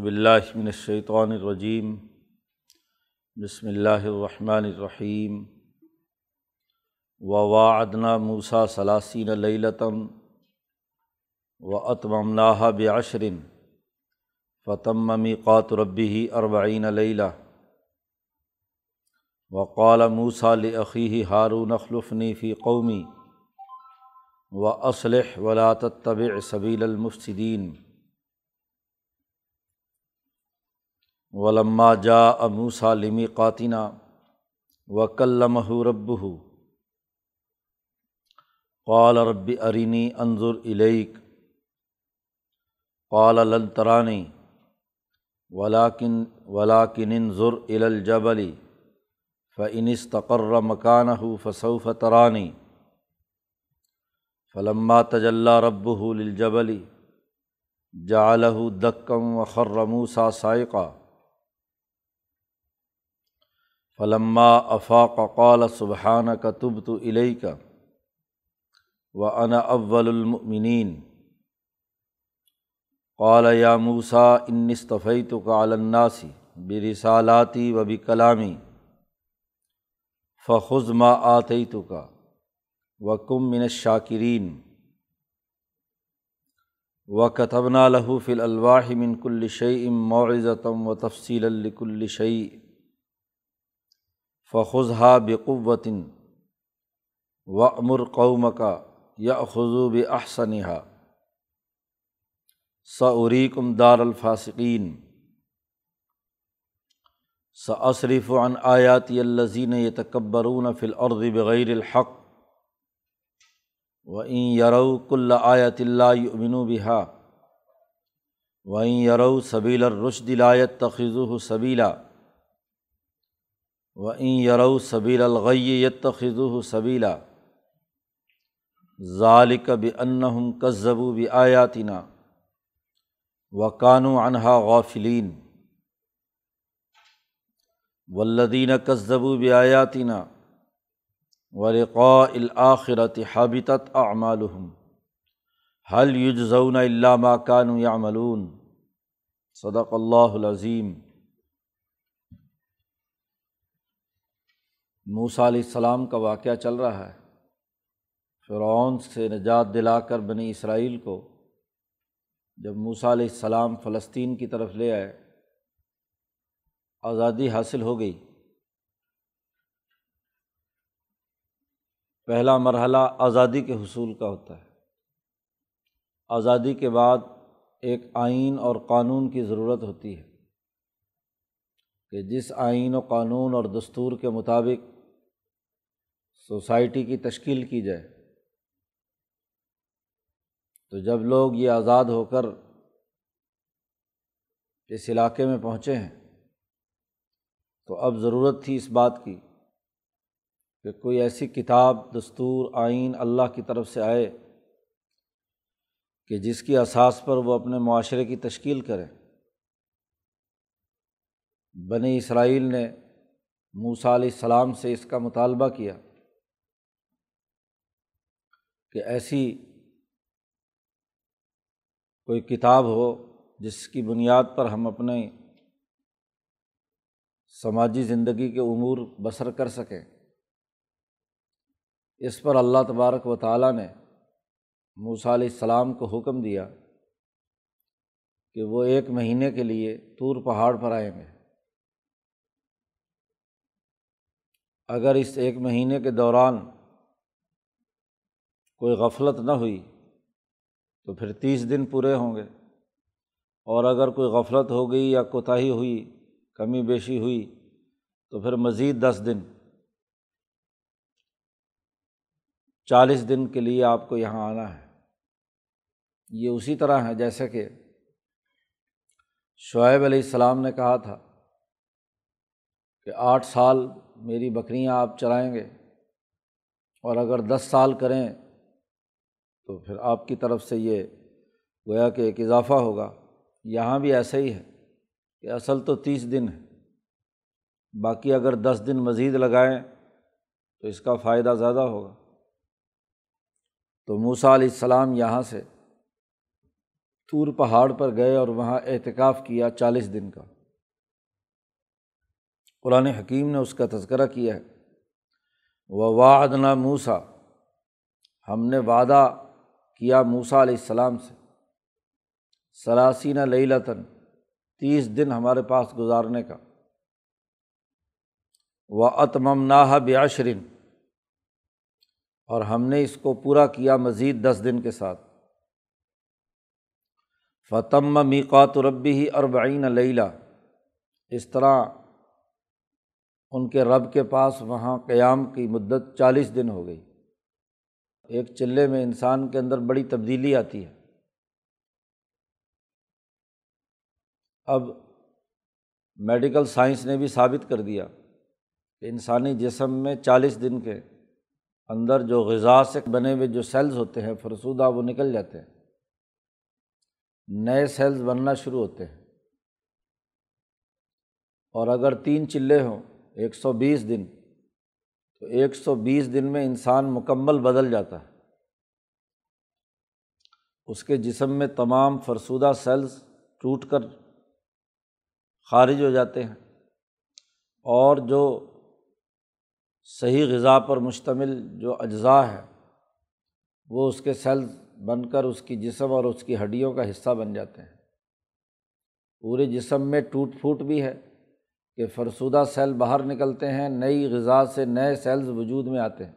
باللہ من الشیطان الرجیم، بسم اللہ الرحمن الرحیم وواعدنا موسیٰ ثلاثین لیلتم و اتممناها بعشر فتم میقات ربه اربعین لیلہ۔ وقال موسیٰ لأخیہ ہارون، اخلفنی فی قومی و اسلح ولا تتبع سبیل المفسدین۔ ولما جا اموسا لمی قاتینہ و کلمہ رب قال رب ارینی انظر الیک قال لن ترانی ولاکن ولاکن انظر الی الجبل فإن استقر مکانہ فسوف ترانی فلما تجلّہ رب للجبل جعلہ دکم و خرموسا سائقہ فلما افاق قال سبحان کا تب تو علیہ کا و ان اول المؤمنین قال یا موسا انصطفی تو کا الناسی برسالاتی و بھی کلامی فخذ ما آتی تو کا و کم من شاکرین و کتبنا لہو فل الواح من کل شعیم معزتم و تفصیل الکل شعی فخذہ بقوتن و امر قوم کا یا خضوب احسنہ سعریکم دار الفاصقین سصرف عن آیاتی الزین یتکبرون فی الارض بغیر الحق و این یرو کل آیت اللہ یؤمنوا بہا و این یرو سبیل الرشد لا يتخذوه سبیلا و این یرو سبیل الغیت خضو سبیلا ظالق بنہم کذبو بھی آیاتینہ و کانو انہا غافلین ولدین کذبو بھی آیاتینہ ورقاء الآخرت حابطت اعمالحم حل یجزون علامہ کانو یعملون صدق اللہ العظیم موسیٰ علیہ السلام کا واقعہ چل رہا ہے۔ فرعون سے نجات دلا کر بنی اسرائیل کو جب موسیٰ علیہ السلام فلسطین کی طرف لے آئے، آزادی حاصل ہو گئی۔ پہلا مرحلہ آزادی کے حصول کا ہوتا ہے۔ آزادی کے بعد ایک آئین اور قانون کی ضرورت ہوتی ہے کہ جس آئین و قانون اور دستور کے مطابق سوسائٹی کی تشکیل کی جائے۔ تو جب لوگ یہ آزاد ہو کر اس علاقے میں پہنچے ہیں، تو اب ضرورت تھی اس بات کی کہ کوئی ایسی کتاب، دستور، آئین اللہ کی طرف سے آئے کہ جس کی اساس پر وہ اپنے معاشرے کی تشکیل کریں۔ بنی اسرائیل نے موسیٰ علیہ السلام سے اس کا مطالبہ کیا۔ کہ ایسی کوئی کتاب ہو جس کی بنیاد پر ہم اپنے سماجی زندگی کے امور بسر کر سکیں۔ اس پر اللہ تبارک و تعالیٰ نے موسیٰ علیہ السلام کو حکم دیا کہ وہ ایک مہینے کے لیے طور پہاڑ پر آئیں گے۔ اگر اس ایک مہینے کے دوران کوئی غفلت نہ ہوئی تو پھر تیس دن پورے ہوں گے۔ اور اگر کوئی غفلت ہو گئی یا کوتاہی ہوئی، کمی بیشی ہوئی، تو پھر مزید دس دن۔ چالیس دن کے لیے آپ کو یہاں آنا ہے۔ یہ اسی طرح ہے جیسے کہ شعیب علیہ السلام نے کہا تھا کہ آٹھ سال میری بکریاں آپ چلائیں گے اور اگر دس سال کریں تو پھر آپ کی طرف سے یہ گویا کہ ایک اضافہ ہوگا۔ یہاں بھی ایسا ہی ہے کہ اصل تو تیس دن ہے باقی اگر دس دن مزید لگائیں تو اس کا فائدہ زیادہ ہوگا۔ تو موسیٰ علیہ السلام یہاں سے طور پہاڑ پر گئے اور وہاں اعتکاف کیا چالیس دن کا۔ قرآن حکیم نے اس کا تذکرہ کیا ہے۔ وہ وادنا موسا ہم نے وعدہ کیا موسا علیہ السلام سے۔ سلاسینہ لطن تیس دن ہمارے پاس گزارنے کا۔ و اتمم ناہ بیاشرین اور ہم نے اس کو پورا کیا مزید دس دن کے ساتھ۔ فتم میقات ربی ہی اربعین لیلا اس طرح ان کے رب کے پاس وہاں قیام کی مدت چالیس دن ہو گئی۔ ایک چلے میں انسان کے اندر بڑی تبدیلی آتی ہے۔ اب میڈیکل سائنس نے بھی ثابت کر دیا کہ انسانی جسم میں چالیس دن کے اندر جو غذا سے بنے ہوئے جو سیلز ہوتے ہیں، فرسودہ، وہ نکل جاتے ہیں۔ نئے سیلز بننا شروع ہوتے ہیں۔ اور اگر تین چلے ہوں، ایک سو بیس دن تو ایک سو بیس دن میں انسان مکمل بدل جاتا ہے۔ اس کے جسم میں تمام فرسودہ سیلز ٹوٹ کر خارج ہو جاتے ہیں اور جو صحیح غذا پر مشتمل جو اجزاء ہے، وہ اس کے سیلز بن کر اس کی جسم اور اس کی ہڈیوں کا حصہ بن جاتے ہیں۔ پورے جسم میں ٹوٹ پھوٹ بھی ہے۔ کہ فرسودہ سیل باہر نکلتے ہیں، نئی غذا سے نئے سیلز وجود میں آتے ہیں۔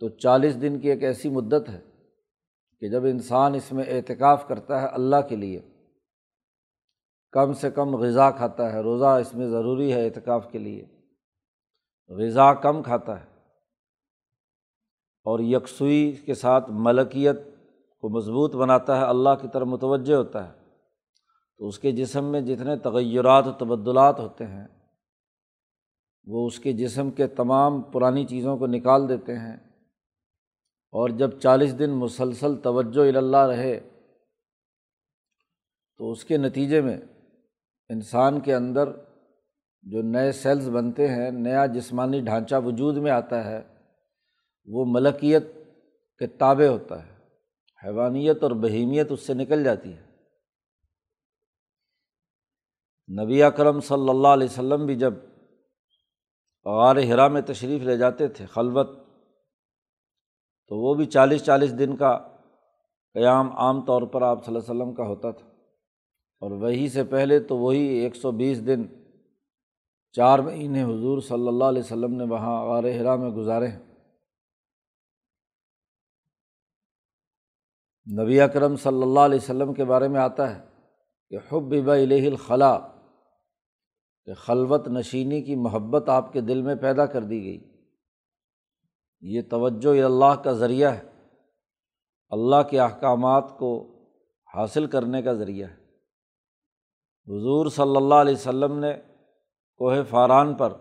تو چالیس دن کی ایک ایسی مدت ہے کہ جب انسان اس میں اعتکاف کرتا ہے اللہ کے لیے، کم سے کم غذا کھاتا ہے۔ روزہ اس میں ضروری ہے اعتکاف کے لیے۔ غذا کم کھاتا ہے۔ اور یکسوئی کے ساتھ ملکیت کو مضبوط بناتا ہے، اللہ کی طرف متوجہ ہوتا ہے۔ تو اس کے جسم میں جتنے تغیرات و تبدلات ہوتے ہیں، وہ اس کے جسم کے تمام پرانی چیزوں کو نکال دیتے ہیں۔ اور جب چالیس دن مسلسل توجہ اللہ رہے، تو اس کے نتیجے میں انسان کے اندر جو نئے سیلز بنتے ہیں، نیا جسمانی ڈھانچہ وجود میں آتا ہے، وہ ملکیت کے تابع ہوتا ہے۔ حیوانیت اور بہیمیت اس سے نکل جاتی ہے۔ نبی اکرم صلی اللہ علیہ وسلم بھی جب غار ہرا میں تشریف لے جاتے تھے خلوت، تو وہ بھی چالیس چالیس دن کا قیام عام طور پر آپ صلی اللہ علیہ وسلم کا ہوتا تھا۔ اور وہی سے پہلے تو وہی ایک سو بیس دن، چار مہینے حضور صلی اللہ علیہ وسلم نے وہاں غار ہرا میں گزارے۔ ہیں نبی اکرم صلی اللہ علیہ وسلم کے بارے میں آتا ہے کہ حب الہ الخلا کہ خلوت نشینی کی محبت آپ کے دل میں پیدا کر دی گئی۔ یہ توجہ اللہ کا ذریعہ ہے۔ اللہ کے احکامات کو حاصل کرنے کا ذریعہ ہے۔ حضور صلی اللہ علیہ وسلم نے کوہ فاران پر،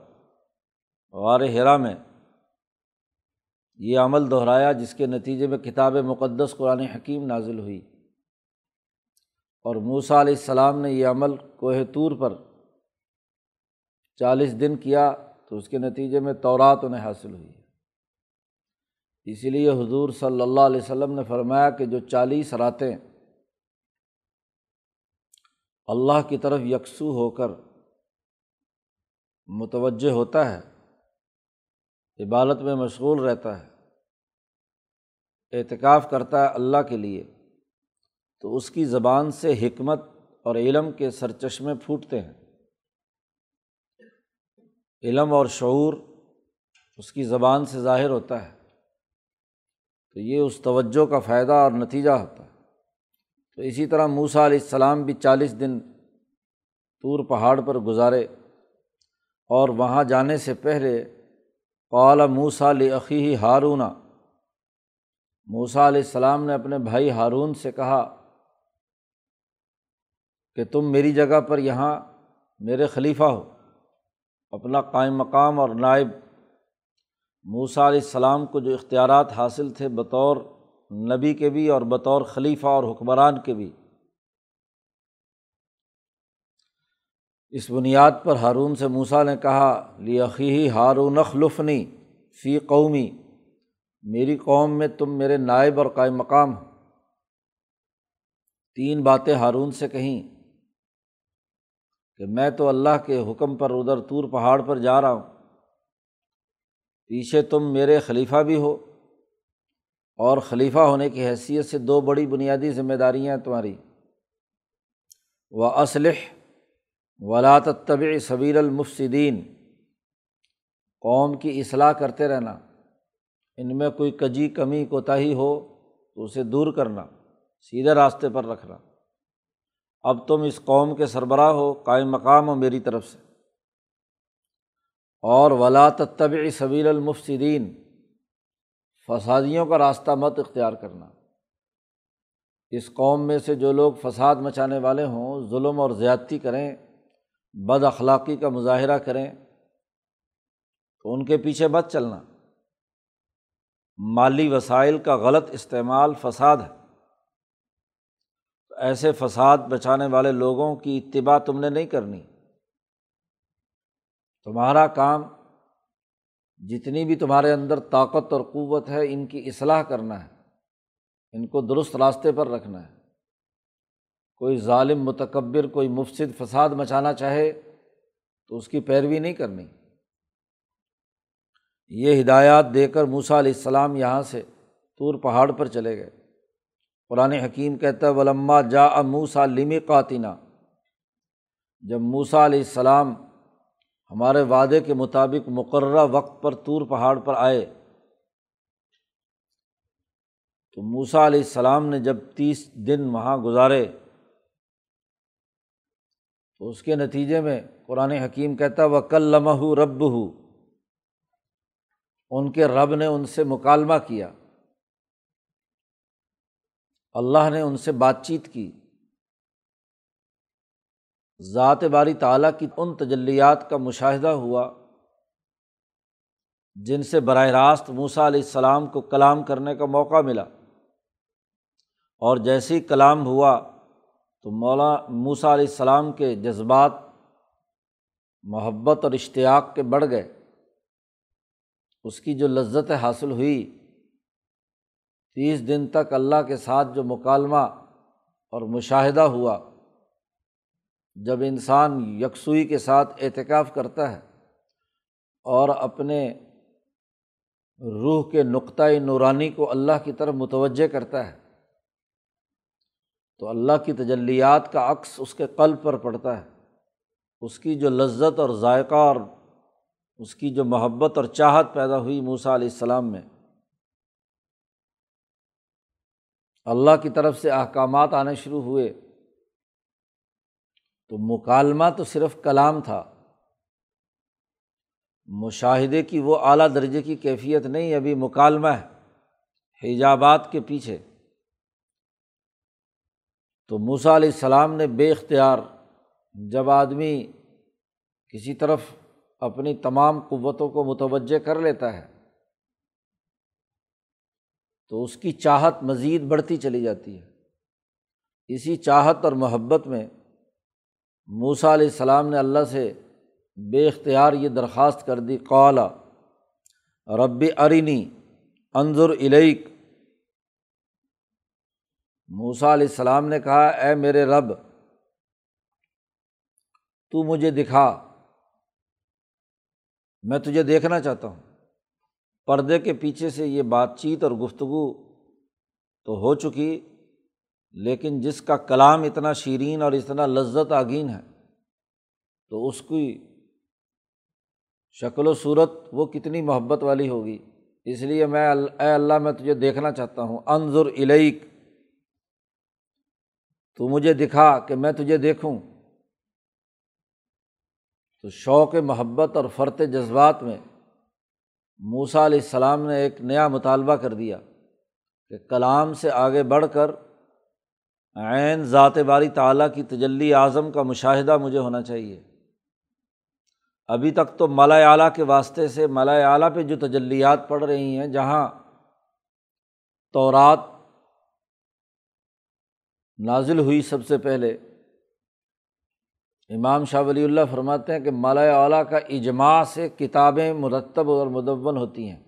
غار ہرا میں یہ عمل دہرایا، جس کے نتیجے میں کتاب مقدس قرآن حکیم نازل ہوئی۔ اور موسا علیہ السلام نے یہ عمل کوہ طور پر چالیس دن کیا تو اس کے نتیجے میں تورات انہیں حاصل ہوئی۔ اسی لیے حضور صلی اللہ علیہ وسلم نے فرمایا کہ جو چالیس راتیں اللہ کی طرف یکسو ہو کر متوجہ ہوتا ہے، عبادت میں مشغول رہتا ہے، اعتکاف کرتا ہے اللہ کے لیے، تو اس کی زبان سے حکمت اور علم کے سرچشمے پھوٹتے ہیں۔ علم اور شعور اس کی زبان سے ظاہر ہوتا ہے۔ تو یہ اس توجہ کا فائدہ اور نتیجہ ہوتا ہے۔ تو اسی طرح موسا علیہ السلام بھی چالیس دن طور پہاڑ پر گزارے اور وہاں جانے سے پہلے قال موسا عقی ہارون موسا علیہ السلام نے اپنے بھائی ہارون سے کہا کہ تم میری جگہ پر یہاں میرے خلیفہ ہو۔ اپنا قائم مقام اور نائب موسا علیہ السلام کو جو اختیارات حاصل تھے بطور نبی کے بھی اور بطور خلیفہ اور حکمران کے بھی۔ اس بنیاد پر ہارون سے موسا نے کہا لیقی ہارون اخلفنی فی قومی، میری قوم میں تم میرے نائب اور قائم مقام ہو۔ تین باتیں ہارون سے کہیں۔ کہ میں تو اللہ کے حکم پر ادھر طور پہاڑ پر جا رہا ہوں۔ پیچھے تم میرے خلیفہ بھی ہو اور خلیفہ ہونے کی حیثیت سے دو بڑی بنیادی ذمہ داریاں ہیں تمہاری۔ و اسلح ولاۃ طبع صبیر المفصدین قوم کی اصلاح کرتے رہنا۔ ان میں کوئی کجی کمی کوتاہی ہو تو اسے دور کرنا۔ سیدھے راستے پر رکھنا۔ اب تم اس قوم کے سربراہ ہو، قائم مقام ہو میری طرف سے۔ اور ولاۃ طبع صبیر المفصدین فسادیوں کا راستہ مت اختیار کرنا۔ اس قوم میں سے جو لوگ فساد مچانے والے ہوں، ظلم اور زیادتی کریں، بد اخلاقی کا مظاہرہ کریں، تو ان کے پیچھے بد چلنا۔ مالی وسائل کا غلط استعمال فساد ہے۔ ایسے فساد بچانے والے لوگوں کی اتباع تم نے نہیں کرنی۔ تمہارا کام جتنی بھی تمہارے اندر طاقت اور قوت ہے، ان کی اصلاح کرنا ہے۔ ان کو درست راستے پر رکھنا ہے۔ کوئی ظالم، متکبر، کوئی مفصد فساد مچانا چاہے تو اس کی پیروی نہیں کرنی۔ یہ ہدایات دے کر موسا علیہ السلام یہاں سے طور پہاڑ پر چلے گئے۔ قرآن حکیم کہتا ہے، ولما جا موسا لمی قاتینہ جب موسا علیہ السلام ہمارے وعدے کے مطابق مقررہ وقت پر طور پہاڑ پر آئے، تو موسا علیہ السلام نے جب تیس دن وہاں گزارے، تو اس کے نتیجے میں قرآن حکیم کہتا وہ کل لمح رب ہو ان کے رب نے ان سے مکالمہ کیا۔ اللہ نے ان سے بات چیت کی۔ ذات باری تعلیٰ کی ان تجلیات کا مشاہدہ ہوا، جن سے براہ راست موسا علیہ السلام کو کلام کرنے کا موقع ملا۔ اور جیسے ہی کلام ہوا تو مولا موسا علیہ السلام کے جذبات محبت اور اشتیاق کے بڑھ گئے۔ اس کی جو لذت حاصل ہوئی تیس دن تک اللہ کے ساتھ جو مکالمہ اور مشاہدہ ہوا، جب انسان یکسوئی کے ساتھ اعتکاف کرتا ہے اور اپنے روح کے نقطۂ نورانی کو اللہ کی طرف متوجہ کرتا ہے، تو اللہ کی تجلیات کا عکس اس کے قلب پر پڑتا ہے۔ اس کی جو لذت اور ذائقہ اور اس کی جو محبت اور چاہت پیدا ہوئی موسا علیہ السلام میں اللہ کی طرف سے احکامات آنے شروع ہوئے۔ تو مکالمہ تو صرف کلام تھا۔ مشاہدے کی وہ اعلیٰ درجے کی کیفیت نہیں، ابھی مکالمہ ہے، حجابات کے پیچھے۔ تو موسا علیہ السلام نے بے اختیار جب آدمی کسی طرف اپنی تمام قوتوں کو متوجہ کر لیتا ہے تو اس کی چاہت مزید بڑھتی چلی جاتی ہے۔ اسی چاہت اور محبت میں موسا علیہ السلام نے اللہ سے بے اختیار یہ درخواست کر دی، قالا رب ارینی انظر الیک۔ موسا علیہ السلام نے کہا، اے میرے رب، تو مجھے دکھا، میں تجھے دیکھنا چاہتا ہوں۔ پردے کے پیچھے سے یہ بات چیت اور گفتگو تو ہو چکی، لیکن جس کا کلام اتنا شیرین اور اتنا لذت آگین ہے، تو اس کی شکل و صورت وہ کتنی محبت والی ہوگی۔ اس لیے میں اے اللہ، میں تجھے دیکھنا چاہتا ہوں۔ انظر الیک، تو مجھے دکھا کہ میں تجھے دیکھوں۔ تو شوق محبت اور فرت جذبات میں موسا علیہ السلام نے ایک نیا مطالبہ کر دیا کہ کلام سے آگے بڑھ کر عین ذات باری تعلیٰ کی تجلی اعظم کا مشاہدہ مجھے ہونا چاہیے۔ ابھی تک تو مالا اعلیٰ کے واسطے سے مالا اعلیٰ پہ جو تجلیات پڑھ رہی ہیں، جہاں تورات نازل ہوئی سب سے پہلے امام شاہ ولی اللہ فرماتے ہیں کہ مالا اعلیٰ کا اجماع سے کتابیں مرتب اور مدون ہوتی ہیں۔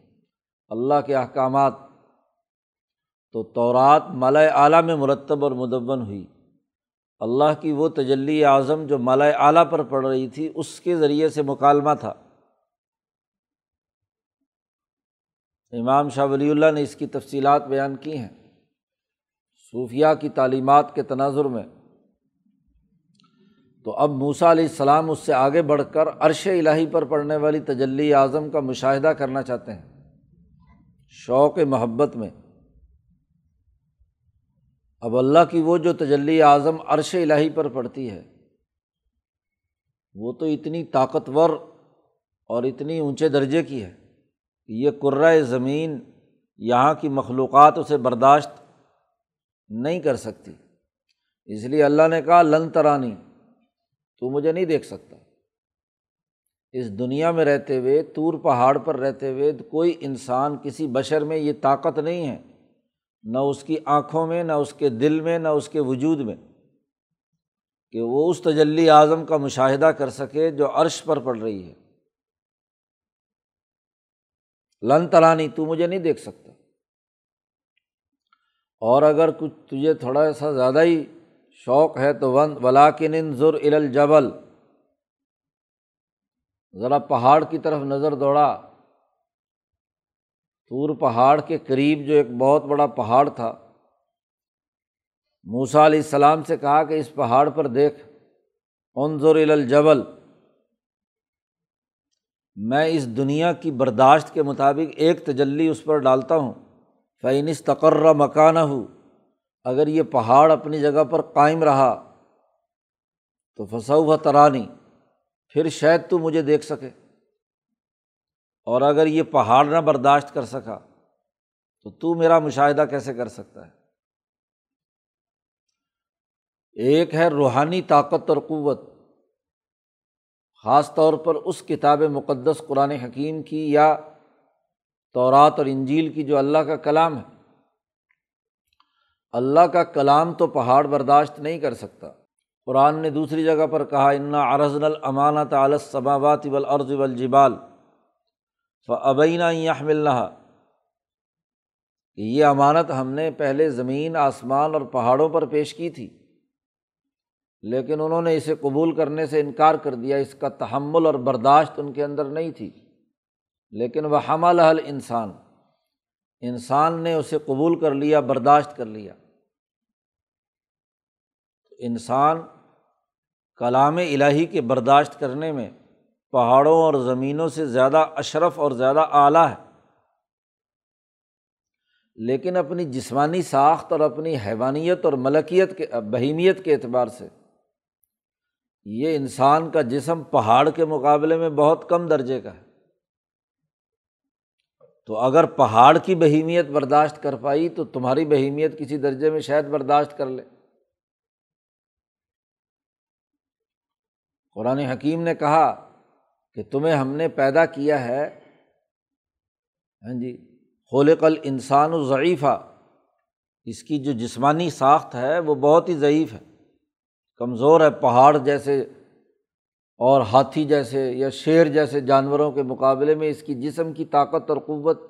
اللہ کے احکامات۔ تو تورات مالا اعلیٰ میں مرتب اور مدون ہوئی۔ اللہ کی وہ تجلی اعظم جو مالا اعلیٰ پر پڑ رہی تھی، اس کے ذریعے سے مکالمہ تھا۔ امام شاہ ولی اللہ نے اس کی تفصیلات بیان کی ہیں۔ صوفیہ کی تعلیمات کے تناظر میں تو اب موسا علیہ السلام اس سے آگے بڑھ کر عرش الٰہی پر پڑھنے والی تجلی اعظم کا مشاہدہ کرنا چاہتے ہیں۔ شوق محبت میں۔ اب اللہ کی وہ جو تجلی اعظم عرش الٰہی پر پڑتی ہے، وہ تو اتنی طاقتور اور اتنی اونچے درجے کی ہے کہ یہ کرائے زمین یہاں کی مخلوقات اسے برداشت نہیں کر سکتی۔ اس لیے اللہ نے کہا، لن ترانی تو مجھے نہیں دیکھ سکتا۔ اس دنیا میں رہتے ہوئے طور پہاڑ پر رہتے ہوئے، کوئی انسان کسی بشر میں یہ طاقت نہیں ہے۔ نہ اس کی آنکھوں میں، نہ اس کے دل میں، نہ اس کے وجود میں کہ وہ اس تجلی اعظم کا مشاہدہ کر سکے جو عرش پر پڑ رہی ہے۔ لن ترانی، تو مجھے نہیں دیکھ سکتا۔ اور اگر کچھ تجھے تھوڑا سا زیادہ ہی شوق ہے تو ون ولاکن ضر الجبل۔ ذرا پہاڑ کی طرف نظر دوڑا۔ طور پہاڑ کے قریب جو ایک بہت بڑا پہاڑ تھا۔ موسا علیہ السلام سے کہا کہ اس پہاڑ پر دیکھ۔ انظر الجبل۔ میں اس دنیا کی برداشت کے مطابق ایک تجلی اس پر ڈالتا ہوں۔ فینس تقرر مکانہ ہو اگر یہ پہاڑ اپنی جگہ پر قائم رہا تو فصو و ترانی پھر شاید تو مجھے دیکھ سکے۔ اور اگر یہ پہاڑ نہ برداشت کر سکا تو تو میرا مشاہدہ کیسے کر سکتا ہے؟ ایک ہے روحانی طاقت اور قوت، خاص طور پر اس کتاب مقدس قرآن حکیم کی یا تورات اور انجیل کی جو اللہ کا کلام ہے۔ اللہ کا کلام تو پہاڑ برداشت نہیں کر سکتا۔ قرآن نے دوسری جگہ پر کہا، انا ارض الامانت عالصبابات ولعرض والجبال فبینہ یہ کہ یہ امانت ہم نے پہلے زمین، آسمان اور پہاڑوں پر پیش کی تھی۔ لیکن انہوں نے اسے قبول کرنے سے انکار کر دیا، اس کا تحمل اور برداشت ان کے اندر نہیں تھی۔ لیکن وہ حمل انسان انسان نے اسے قبول کر لیا، برداشت کر لیا۔ انسان کلام الہی کے برداشت کرنے میں پہاڑوں اور زمینوں سے زیادہ اشرف اور زیادہ اعلیٰ ہے۔ لیکن اپنی جسمانی ساخت اور اپنی حیوانیت اور ملکیت کے، بہیمیت کے اعتبار سے یہ انسان کا جسم پہاڑ کے مقابلے میں بہت کم درجے کا ہے۔ تو اگر پہاڑ کی بہیمیت برداشت کر پائی تو تمہاری بہیمیت کسی درجے میں شاید برداشت کر لے۔ قرآن حکیم نے کہا کہ تمہیں ہم نے پیدا کیا ہے۔ ہاں جی خلق انسان و ضعیفہ اس کی جو جسمانی ساخت ہے وہ بہت ہی ضعیف ہے۔ کمزور ہے پہاڑ جیسے اور ہاتھی جیسے یا شیر جیسے جانوروں کے مقابلے میں اس کی جسم کی طاقت اور قوت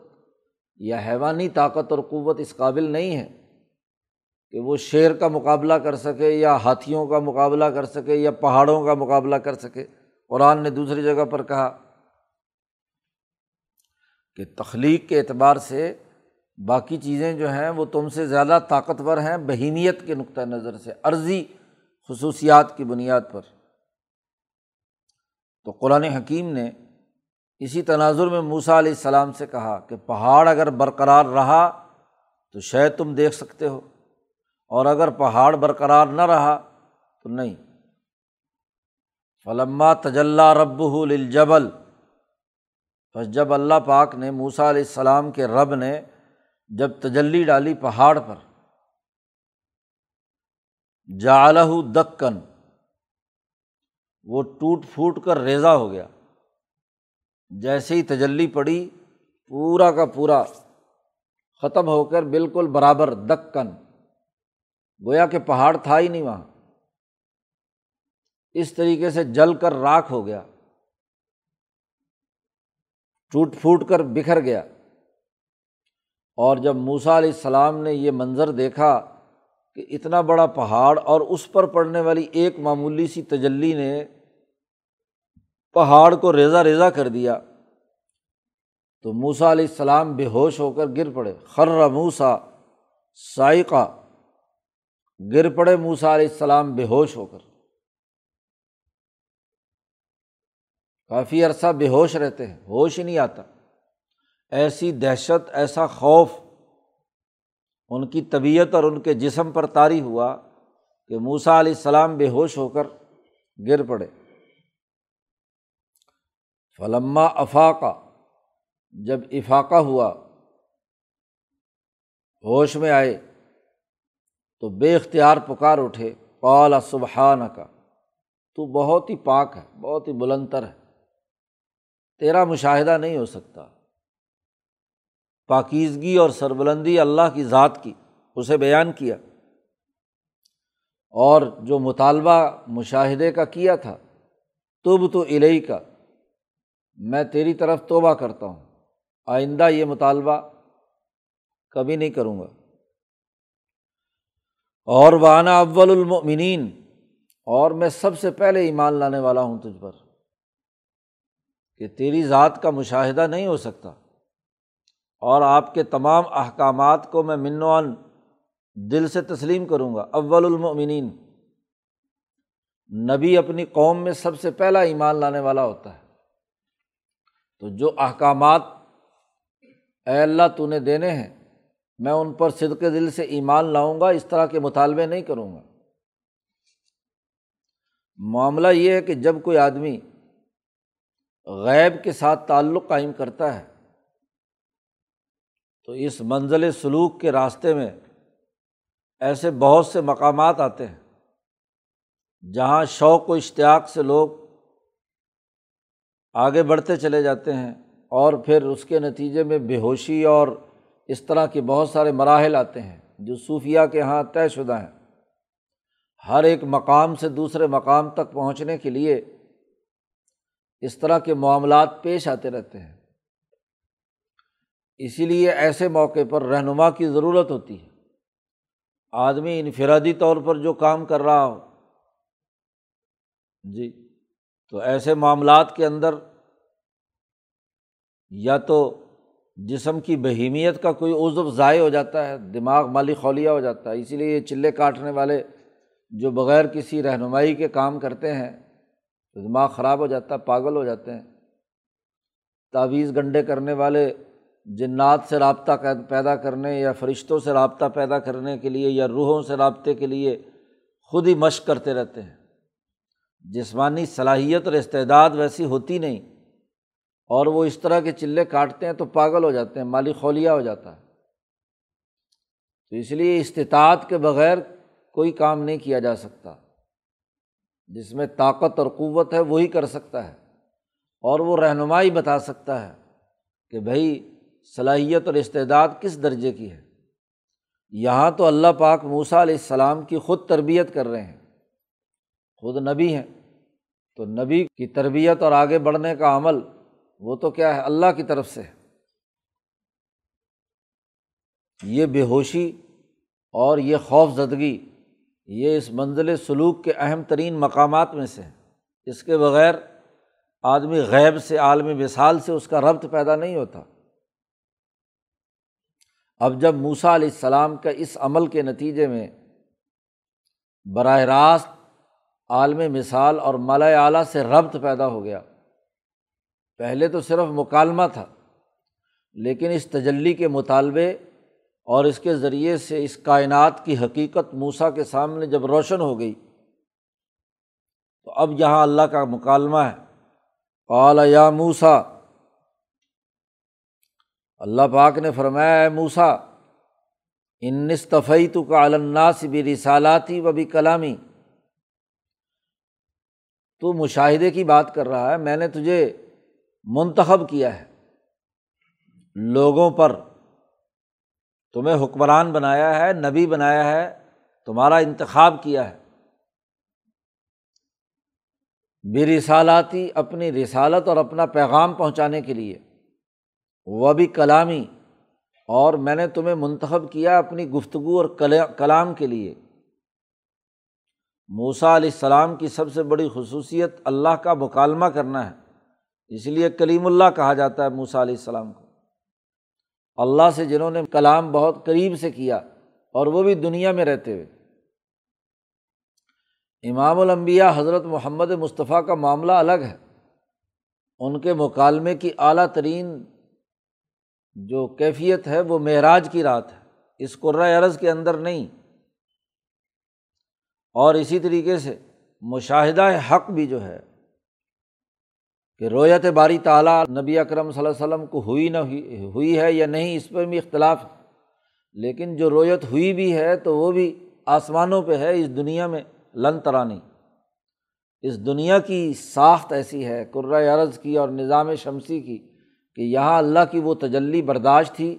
یا حیوانی طاقت اور قوت اس قابل نہیں ہے کہ وہ شیر کا مقابلہ کر سکے یا ہاتھیوں کا مقابلہ کر سکے یا پہاڑوں کا مقابلہ کر سکے۔ قرآن نے دوسری جگہ پر کہا کہ تخلیق کے اعتبار سے باقی چیزیں جو ہیں وہ تم سے زیادہ طاقتور ہیں، بہیمیت کے نقطۂ نظر سے، عرضی خصوصیات کی بنیاد پر۔ تو قرآن حکیم نے اسی تناظر میں موسا علیہ السلام سے کہا کہ پہاڑ اگر برقرار رہا تو شاید تم دیکھ سکتے ہو، اور اگر پہاڑ برقرار نہ رہا تو نہیں۔ فلما تجلّہ رب الجبل بس جب اللہ پاک نے موسا علیہ السلام کے رب نے جب تجلی ڈالی پہاڑ پر جالہ دکن وہ ٹوٹ پھوٹ کر ریزا ہو گیا۔ جیسے ہی تجلی پڑی، پورا کا پورا ختم ہو کر بالکل برابر دکن گویا کہ پہاڑ تھا ہی نہیں وہاں۔ اس طریقے سے جل کر راکھ ہو گیا۔ ٹوٹ پھوٹ کر بکھر گیا۔ اور جب موسا علیہ السلام نے یہ منظر دیکھا کہ اتنا بڑا پہاڑ اور اس پر پڑنے والی ایک معمولی سی تجلی نے پہاڑ کو ریزا ریزا کر دیا تو موسا علیہ السلام بے ہوش ہو کر گر پڑے۔ خر موسا سائقہ۔ گر پڑے موسا علیہ السلام بے ہوش ہو کر۔ کافی عرصہ بے ہوش رہتے ہیں، ہوش ہی نہیں آتا۔ ایسی دہشت، ایسا خوف ان کی طبیعت اور ان کے جسم پر طاری ہوا کہ موسا علیہ السلام بے ہوش ہو کر گر پڑے۔ فلما افاقہ، جب افاقہ ہوا، ہوش میں آئے تو بے اختیار پکار اٹھے۔ قال سبحان کا تو بہت ہی پاک ہے، بہت ہی بلندر ہے، تیرا مشاہدہ نہیں ہو سکتا۔ پاکیزگی اور سربلندی اللہ کی ذات کی، اسے بیان کیا۔ اور جو مطالبہ مشاہدے کا کیا تھا تب تو الہی کا میں تیری طرف توبہ کرتا ہوں۔ آئندہ یہ مطالبہ کبھی نہیں کروں گا۔ اور وانا اول المؤمنین اور میں سب سے پہلے ایمان لانے والا ہوں تجھ پر۔ کہ تیری ذات کا مشاہدہ نہیں ہو سکتا۔ اور آپ کے تمام احکامات کو میں منوان دل سے تسلیم کروں گا، اول المؤمنین۔ نبی اپنی قوم میں سب سے پہلا ایمان لانے والا ہوتا ہے۔ تو جو احکامات اے اللہ تو نے دینے ہیں، میں ان پر صدق دل سے ایمان لاؤں گا، اس طرح کے مطالبے نہیں کروں گا۔ معاملہ یہ ہے کہ جب کوئی آدمی غیب کے ساتھ تعلق قائم کرتا ہے تو اس منزل سلوک کے راستے میں ایسے بہت سے مقامات آتے ہیں جہاں شوق و اشتیاق سے لوگ آگے بڑھتے چلے جاتے ہیں اور پھر اس کے نتیجے میں بے ہوشی اور اس طرح کے بہت سارے مراحل آتے ہیں جو صوفیہ کے یہاں طے شدہ ہیں۔ ہر ایک مقام سے دوسرے مقام تک پہنچنے کے لیے اس طرح کے معاملات پیش آتے رہتے ہیں۔ اسی لیے ایسے موقع پر رہنما کی ضرورت ہوتی ہے۔ آدمی انفرادی طور پر جو کام کر رہا ہو۔ جی تو ایسے معاملات کے اندر یا تو جسم کی بہیمیت کا کوئی عضو ضائع ہو جاتا ہے، دماغ مالی خولیا ہو جاتا ہے۔ اسی لیے یہ چلے کاٹنے والے جو بغیر کسی رہنمائی کے کام کرتے ہیں، تو دماغ خراب ہو جاتا ہے پاگل ہو جاتے ہیں۔ تعویذ گنڈے کرنے والے جنات سے رابطہ پیدا کرنے یا فرشتوں سے رابطہ پیدا کرنے کے لیے یا روحوں سے رابطے کے لیے خود ہی مشق کرتے رہتے ہیں۔ جسمانی صلاحیت اور استعداد ویسی ہوتی نہیں۔ اور وہ اس طرح کے چلے کاٹتے ہیں تو پاگل ہو جاتے ہیں، مالی خولیا ہو جاتا ہے۔ تو اس لیے استطاعت کے بغیر کوئی کام نہیں کیا جا سکتا۔ جس میں طاقت اور قوت ہے، وہی کر سکتا ہے۔ اور وہ رہنمائی بتا سکتا ہے کہ بھائی صلاحیت اور استعداد کس درجے کی ہے؟ یہاں تو اللہ پاک موسا علیہ السلام کی خود تربیت کر رہے ہیں۔ خود نبی ہیں۔ تو نبی کی تربیت اور آگے بڑھنے کا عمل وہ تو کیا ہے؟ اللہ کی طرف سے یہ بے ہوشی اور یہ خوف زدگی، یہ اس منزل سلوک کے اہم ترین مقامات میں سے اس کے بغیر آدمی غیب سے عالمی مثال سے اس کا ربط پیدا نہیں ہوتا۔ اب جب موسا علیہ السلام کا اس عمل کے نتیجے میں براہ راست عالم مثال اور مالا اعلیٰ سے ربط پیدا ہو گیا، پہلے تو صرف مکالمہ تھا، لیکن اس تجلی کے مطالبے اور اس کے ذریعے سے اس کائنات کی حقیقت موسا کے سامنے جب روشن ہو گئی، تو اب یہاں اللہ کا مکالمہ ہے۔ قال یا موسا اللہ پاک نے فرمایا ہے موسا انصطفی تو کا الناس بھی رسالاتی و بھی کلامی تو مشاہدے کی بات کر رہا ہے، میں نے تجھے منتخب کیا ہے، لوگوں پر تمہیں حکمران بنایا ہے، نبی بنایا ہے، تمہارا انتخاب کیا ہے۔ بے رسالاتی اپنی رسالت اور اپنا پیغام پہنچانے کے لیے۔ وہ بھی کلامی اور میں نے تمہیں منتخب کیا اپنی گفتگو اور کلام کے لیے۔ موسا علیہ السلام کی سب سے بڑی خصوصیت اللہ کا مکالمہ کرنا ہے، اس لیے کلیم اللہ کہا جاتا ہے موسا علیہ السلام کو۔ اللہ سے جنہوں نے کلام بہت قریب سے کیا اور وہ بھی دنیا میں رہتے ہوئے۔ امام الانبیاء حضرت محمد مصطفیٰ کا معاملہ الگ ہے۔ ان کے مکالمے کی اعلیٰ ترین جو کیفیت ہے وہ معراج کی رات ہے، اس قرۂۂ عرض کے اندر نہیں۔ اور اسی طریقے سے مشاہدہ حق بھی جو ہے کہ رویت باری تعالیٰ نبی اکرم صلی اللہ علیہ وسلم کو ہوئی نہ ہوئی ہوئی ہے یا نہیں، اس پہ بھی اختلاف ہے۔ لیکن جو رویت ہوئی بھی ہے تو وہ بھی آسمانوں پہ ہے، اس دنیا میں لن ترانی اس دنیا کی ساخت ایسی ہے قرۂۂ عرض کی اور نظام شمسی کی۔ کہ یہاں اللہ کی وہ تجلی برداشت ہی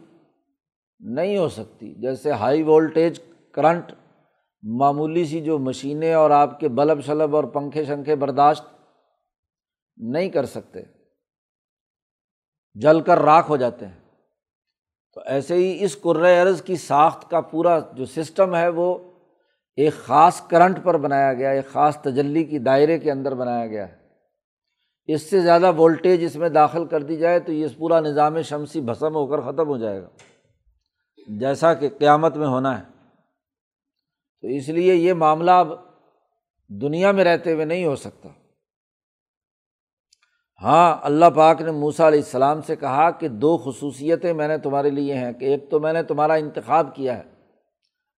نہیں ہو سکتی۔ جیسے ہائی وولٹیج کرنٹ، معمولی سی جو مشینیں اور آپ کے بلب شلب اور پنکھے شنکھے برداشت نہیں کر سکتے۔ جل کر راکھ ہو جاتے ہیں۔ تو ایسے ہی اس عرض کی ساخت کا پورا جو سسٹم ہے، وہ ایک خاص کرنٹ پر بنایا گیا، ایک خاص تجلی کی دائرے کے اندر بنایا گیا ہے۔ اس سے زیادہ وولٹیج اس میں داخل کر دی جائے تو یہ پورا نظام شمسی بھسم ہو کر ختم ہو جائے گا۔ جیسا کہ قیامت میں ہونا ہے۔ تو اس لیے یہ معاملہ اب دنیا میں رہتے ہوئے نہیں ہو سکتا۔ ہاں اللہ پاک نے موسا علیہ السلام سے کہا کہ دو خصوصیتیں میں نے تمہارے لیے ہیں کہ ایک تو میں نے تمہارا انتخاب کیا ہے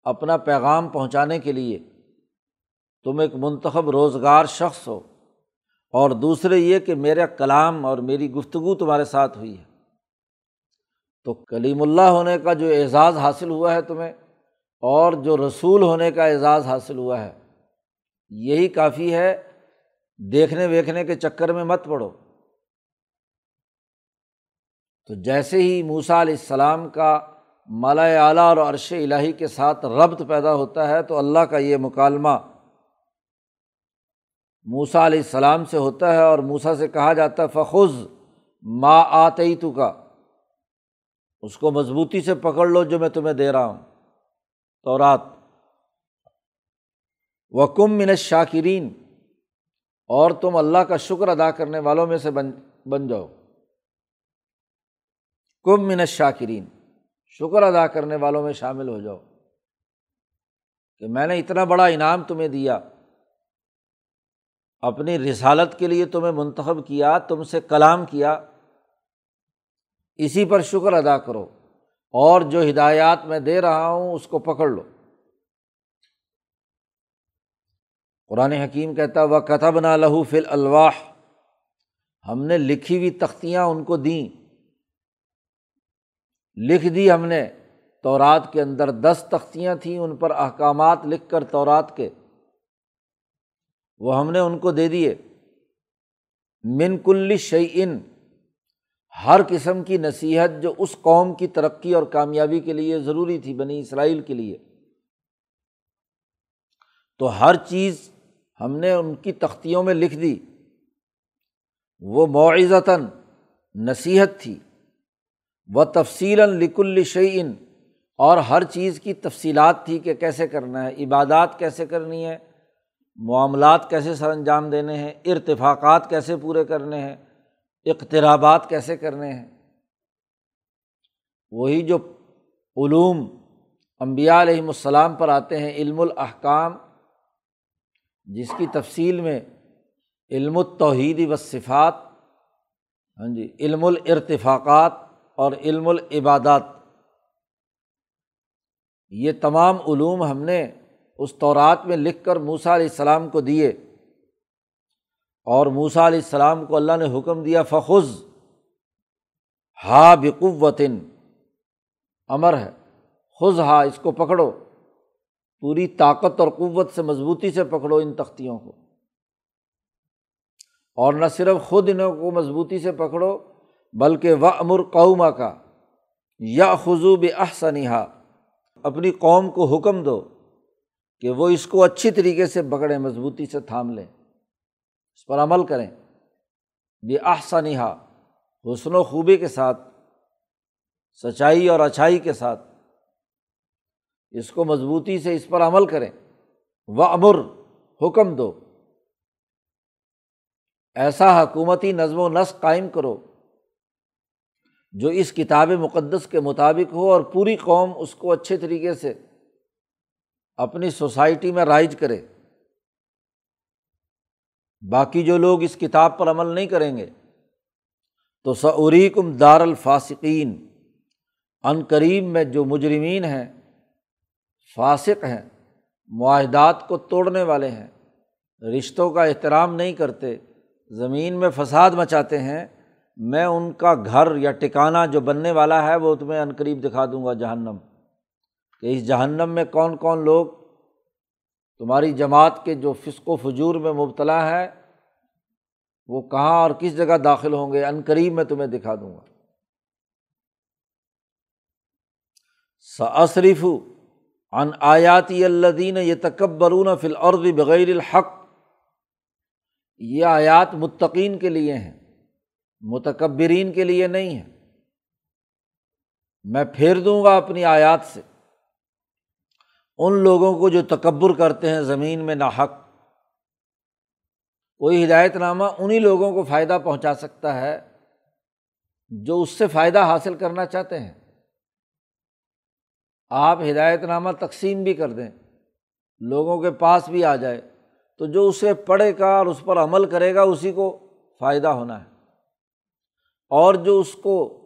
اپنا پیغام پہنچانے کے لیے۔ تم ایک منتخب روزگار شخص ہو۔ اور دوسرے یہ کہ میرا کلام اور میری گفتگو تمہارے ساتھ ہوئی ہے۔ تو کلیم اللہ ہونے کا جو اعزاز حاصل ہوا ہے تمہیں اور جو رسول ہونے کا اعزاز حاصل ہوا ہے، یہی کافی ہے۔ دیکھنے ویکھنے کے چکر میں مت پڑو۔ تو جیسے ہی موسا علیہ السلام کا مالا اعلیٰ اور عرش الٰہی کے ساتھ ربط پیدا ہوتا ہے، تو اللہ کا یہ مکالمہ موسا علیہ السلام سے ہوتا ہے اور موسا سے کہا جاتا ہے، فخذ ما آتے تو کا اس کو مضبوطی سے پکڑ لو جو میں تمہیں دے رہا ہوں۔ تو رات وکم من شاکرین اور تم اللہ کا شکر ادا کرنے والوں میں سے بن بن جاؤ۔ کم من شاکرین شکر ادا کرنے والوں میں شامل ہو جاؤ۔ کہ میں نے اتنا بڑا انعام تمہیں دیا۔ اپنی رسالت کے لیے تمہیں منتخب کیا، تم سے کلام کیا۔ اسی پر شکر ادا کرو۔ اور جو ہدایات میں دے رہا ہوں، اس کو پکڑ لو۔ قرآن حکیم کہتا وہ کتب نہ لہو فل الواح ہم نے لکھی ہوئی تختیاں ان کو دیں۔ لکھ دی ہم نے۔ تورات کے اندر دس تختیاں تھیں، ان پر احکامات لکھ کر تورات کے۔ وہ ہم نے ان کو دے دیے۔ من کل شعین ہر قسم کی نصیحت جو اس قوم کی ترقی اور کامیابی کے لیے ضروری تھی، بنی اسرائیل کے لیے۔ تو ہر چیز ہم نے ان کی تختیوں میں لکھ دی۔ وہ معزتاً نصیحت تھی۔ وہ تفصیل لک الشعین اور ہر چیز کی تفصیلات تھی کہ کیسے کرنا ہے، عبادات کیسے کرنی ہے۔ معاملات کیسے سر انجام دینے ہیں، ارتفاقات کیسے پورے کرنے ہیں، اقترابات کیسے کرنے ہیں۔ وہی جو علوم امبیا علیہم السلام پر آتے ہیں، علم الاحکام، جس کی تفصیل میں علم التوحید و صفات ہاں جی علم الارتفاقات اور علم العبادات، یہ تمام علوم ہم نے اس طورات میں لکھ کر موسا علیہ السلام کو دیے۔ اور موسا علیہ السلام کو اللہ نے حکم دیا، فخذ۔ ہا بقوتن، امر ہے خز ہا، اس کو پکڑو۔ پوری طاقت اور قوت سے، مضبوطی سے پکڑو ان تختیوں کو۔ اور نہ صرف خود انہوں کو مضبوطی سے پکڑو، بلکہ و امر قوما کا یا خضوب احسنہا اپنی قوم کو حکم دو۔ کہ وہ اس کو اچھی طریقے سے پکڑیں، مضبوطی سے تھام لیں۔ اس پر عمل کریں۔ یہ احسنہا، حسن و خوبی کے ساتھ، سچائی اور اچھائی کے ساتھ۔ اس کو مضبوطی سے اس پر عمل کریں۔ و امر حکم دو۔ ایسا حکومتی نظم و نسق قائم کرو جو اس کتاب مقدس کے مطابق ہو اور پوری قوم اس کو اچھے طریقے سے اپنی سوسائٹی میں رائج کرے۔ باقی جو لوگ اس کتاب پر عمل نہیں کریں گے، تو سعریکم دار الفاسقین عن قریب میں جو مجرمین ہیں، فاسق ہیں، معاہدات کو توڑنے والے ہیں، رشتوں کا احترام نہیں کرتے، زمین میں فساد مچاتے ہیں، میں ان کا گھر یا ٹکانا جو بننے والا ہے، وہ تمہیں عنقریب دکھا دوں گا جہنم۔ کہ اس جہنم میں کون کون لوگ تمہاری جماعت کے جو فسق و فجور میں مبتلا ہے، وہ کہاں اور کس جگہ داخل ہوں گے؟ عنقریب میں تمہیں دکھا دوں گا۔ صرف ان آیاتی اللہ یہ تکبرون فل عرض بغیر الحق۔ یہ آیات متقین کے لیے ہیں، متکبرین کے لیے نہیں ہے میں پھیر دوں گا اپنی آیات سے۔ ان لوگوں کو جو تکبر کرتے ہیں زمین میں ناحق، کوئی ہدایت نامہ انہیں لوگوں کو فائدہ پہنچا سکتا ہے جو اس سے فائدہ حاصل کرنا چاہتے ہیں۔ آپ ہدایت نامہ تقسیم بھی کر دیں، لوگوں کے پاس بھی آ جائے، تو جو اسے پڑھے گا اور اس پر عمل کرے گا، اسی کو فائدہ ہونا ہے۔ اور جو اس کو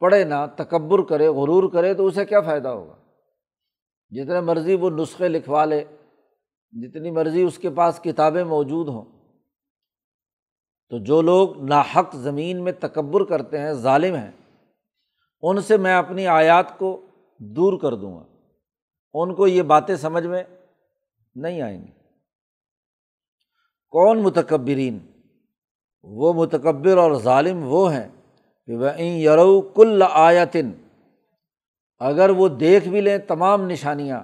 پڑھے نا تکبر کرے، غرور کرے، تو اسے کیا فائدہ ہوگا؟ جتنے مرضی وہ نسخے لکھوا لے، جتنی مرضی اس کے پاس کتابیں موجود ہوں۔ تو جو لوگ ناحق زمین میں تکبر کرتے ہیں، ظالم ہیں، ان سے میں اپنی آیات کو دور کر دوں گا۔ ان کو یہ باتیں سمجھ میں نہیں آئیں گی۔ کون متکبرین؟ وہ متکبر اور ظالم وہ ہیں کہ وہ یرو کل آیتن اگر وہ دیکھ بھی لیں تمام نشانیاں،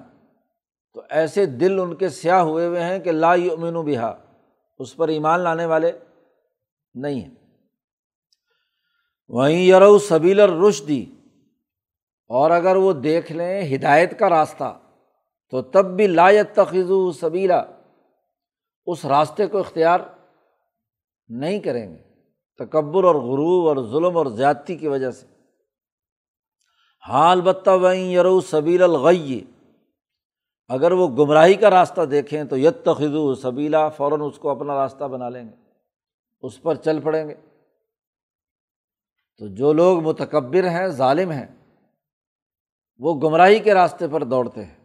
تو ایسے دل ان کے سیاہ ہوئے ہوئے ہیں کہ لا یؤمن و بہا، اس پر ایمان لانے والے نہیں ہیں۔ وہیں یرو سبیل الرشدی اور اگر وہ دیکھ لیں ہدایت کا راستہ، تو تب بھی لایت تخذ سبیلا، اس راستے کو اختیار نہیں کریں گے۔ تکبر اور غروب اور ظلم اور زیادتی کی وجہ سے۔ ہاں البتہ وہیں یرو سبیل الغی۔ اگر وہ گمراہی کا راستہ دیکھیں تو یت تخذو سبیلا، فوراً اس کو اپنا راستہ بنا لیں گے۔ اس پر چل پڑیں گے۔ تو جو لوگ متکبر ہیں، ظالم ہیں، وہ گمراہی کے راستے پر دوڑتے ہیں۔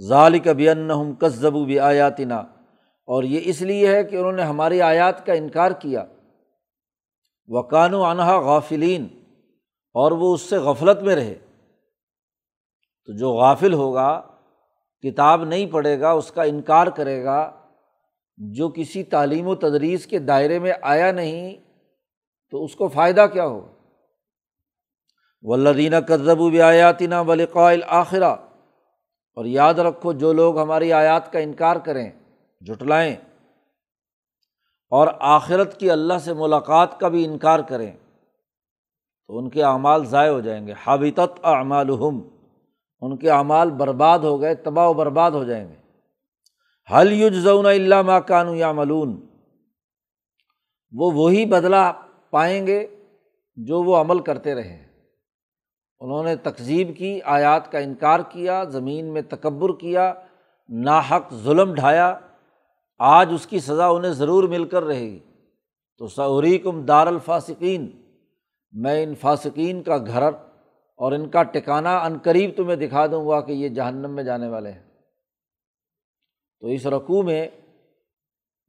ظال کبھی ان کسزبو بھی آیاتنا اور یہ اس لیے ہے کہ انہوں نے ہماری آیات کا انکار کیا۔ وقان و انہا غافلین اور وہ اس سے غفلت میں رہے۔ تو جو غافل ہوگا، کتاب نہیں پڑھے گا، اس کا انکار کرے گا، جو کسی تعلیم و تدریس کے دائرے میں آیا نہیں، تو اس کو فائدہ کیا ہو؟ ولدینہ کذب و آیاتینہ ولقائل آخرہ اور یاد رکھو، جو لوگ ہماری آیات کا انکار کریں جٹلائیں اور آخرت کی اللہ سے ملاقات کا بھی انکار کریں۔ تو ان کے اعمال ضائع ہو جائیں گے۔ حابطت اعمالحم ان کے اعمال برباد ہو گئے، تباہ و برباد ہو جائیں گے۔ حل یوج ضون اللہ کانو یا ملون وہ وہی بدلا پائیں گے جو وہ عمل کرتے رہے۔ انہوں نے تقزیب کی، آیات کا انکار کیا، زمین میں تکبر کیا، ناحق ظلم ڈھایا۔ آج اس کی سزا انہیں ضرور مل کر رہے گی۔ تو سعوری کم دار الفاصقین میں ان فاسقین کا گھر اور ان کا ٹکانا عن قریب تمہیں دکھا دوں گا کہ یہ جہنم میں جانے والے ہیں۔ تو اس رقوع میں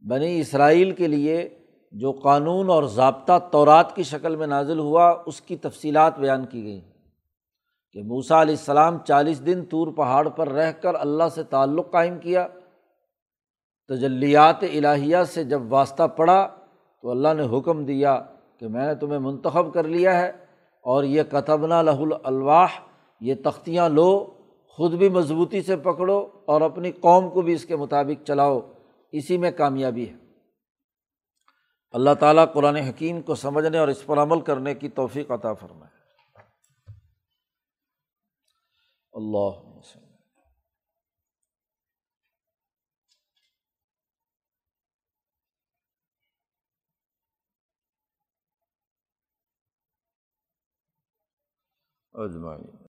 بنی اسرائیل کے لیے جو قانون اور ضابطہ طورات کی شکل میں نازل ہوا، اس کی تفصیلات بیان کی گئیں کہ موسا علیہ السلام چالیس دن طور پہاڑ پر رہ کر اللہ سے تعلق قائم کیا۔ تجلیات الہیہ سے جب واسطہ پڑا تو اللہ نے حکم دیا کہ میں نے تمہیں منتخب کر لیا ہے اور یہ کتبنا لہ الواح یہ تختیاں لو، خود بھی مضبوطی سے پکڑو اور اپنی قوم کو بھی اس کے مطابق چلاؤ، اسی میں کامیابی ہے۔ اللہ تعالیٰ قرآن حکیم کو سمجھنے اور اس پر عمل کرنے کی توفیق عطا فرمائے۔ اللہ اجمائی